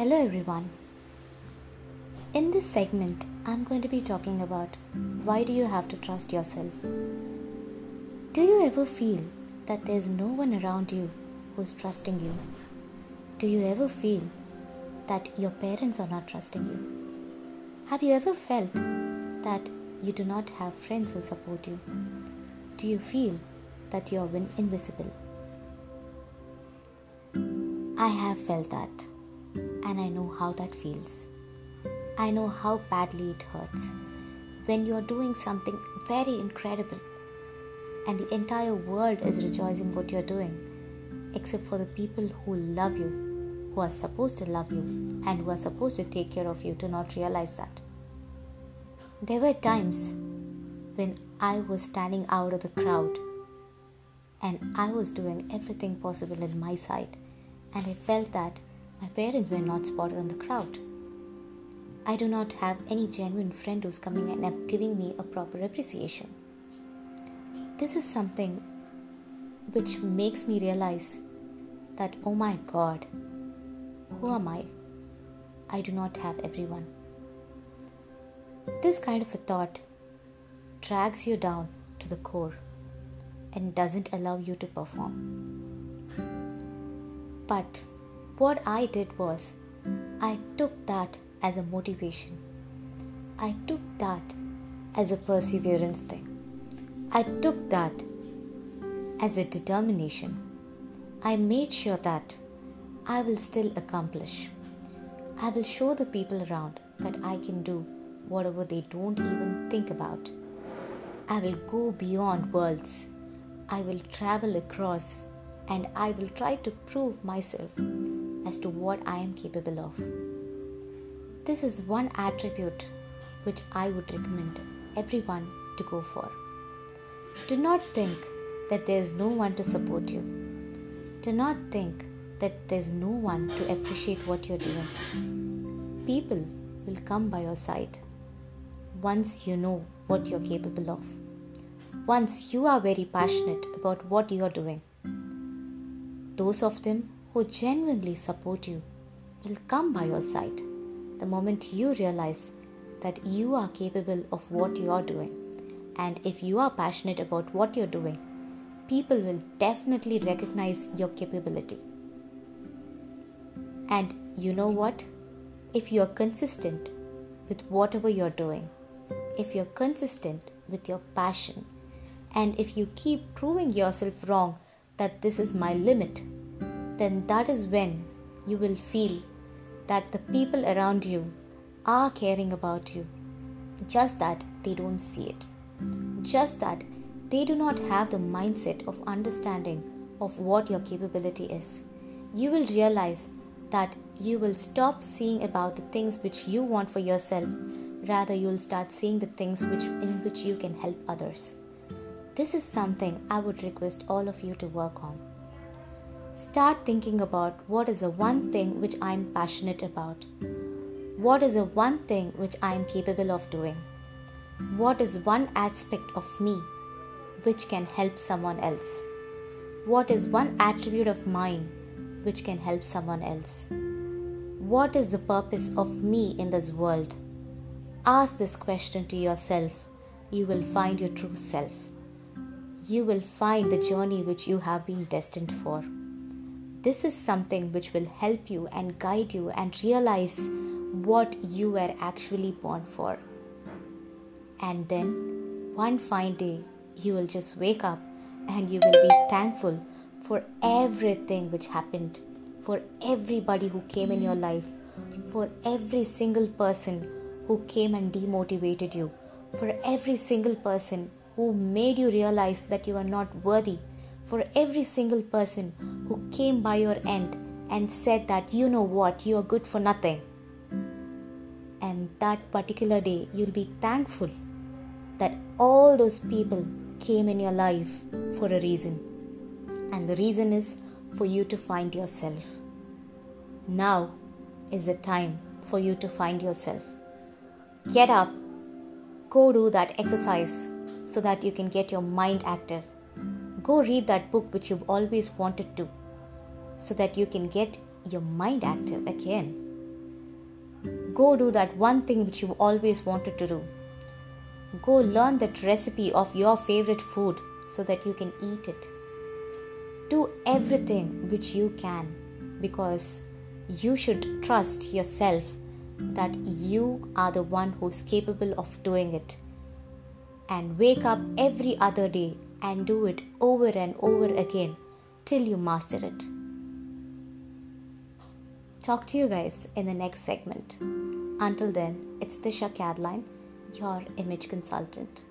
Hello, everyone. In this segment, I'm going to be talking about why do you have to trust yourself? Do you ever feel that there's no one around you who's trusting you? Do you ever feel that your parents are not trusting you? Have you ever felt that you do not have friends who support you? Do you feel that you are invisible? I have felt that, and I know how that feels. I know how badly it hurts when you're doing something very incredible and the entire world is rejoicing what you're doing, except for the people who love you, who are supposed to love you, and who are supposed to take care of you, do not realize that. There were times when I was standing out of the crowd and I was doing everything possible in my side and I felt that my parents were not spotted on the crowd. I do not have any genuine friend who's coming and giving me a proper appreciation. This is something which makes me realize that, oh my god, who am I? I do not have everyone. This kind of a thought drags you down to the core and doesn't allow you to perform. But what I did was, I took that as a motivation. I took that as a perseverance thing. I took that as a determination. I made sure that I will still accomplish. I will show the people around that I can do whatever they don't even think about. I will go beyond worlds. I will travel across and I will try to prove myself as to what I am capable of. This is one attribute which I would recommend everyone to go for. Do not think that there is no one to support you. Do not think that there's no one to appreciate what you're doing. People will come by your side once you know what you're capable of. Once you are very passionate about what you're doing those of them who genuinely support you will come by your side the moment you realize that you are capable of what you are doing. And if you are passionate about what you're doing, people will definitely recognize your capability. And you know what? If you're consistent with whatever you're doing, if you're consistent with your passion, and if you keep proving yourself wrong that this is my limit, then that is when you will feel that the people around you are caring about you. Just that they don't see it. Just that they do not have the mindset of understanding of what your capability is. You will realize that you will stop seeing about the things which you want for yourself rather you'll start seeing the things which in which you can help others this is something i would request all of you to work on Start thinking about what is the one thing which I am passionate about. What is the one thing which I am capable of doing? What is one aspect of me which can help someone else? What is one attribute of mine which can help someone else? What is the purpose of me in this world? Ask this question to yourself. You will find your true self. You will find the journey which you have been destined for. This is something which will help you and guide you and realize what you were actually born for. And then, one fine day, you will just wake up and you will be thankful for everything which happened, for everybody who came in your life, for every single person who came and demotivated you, for every single person who made you realize that you are not worthy for every single person who came by your end and said that you know what, you are good for nothing. And that particular day, you'll be thankful that all those people came in your life for a reason. And the reason is for you to find yourself. Now is the time for you to find yourself. Get up, go do that exercise so that you can get your mind active Go read that book which you've always wanted to so that you can get your mind active again. Go do that one thing which you always wanted to do. Go learn that recipe of your favorite food so that you can eat it. Do everything which you can because you should trust yourself that you are the one who's capable of doing it. And wake up every other day and do it over and over again till you master it. Talk to you guys in the next segment. Until then, it's Disha Caroline, your image consultant.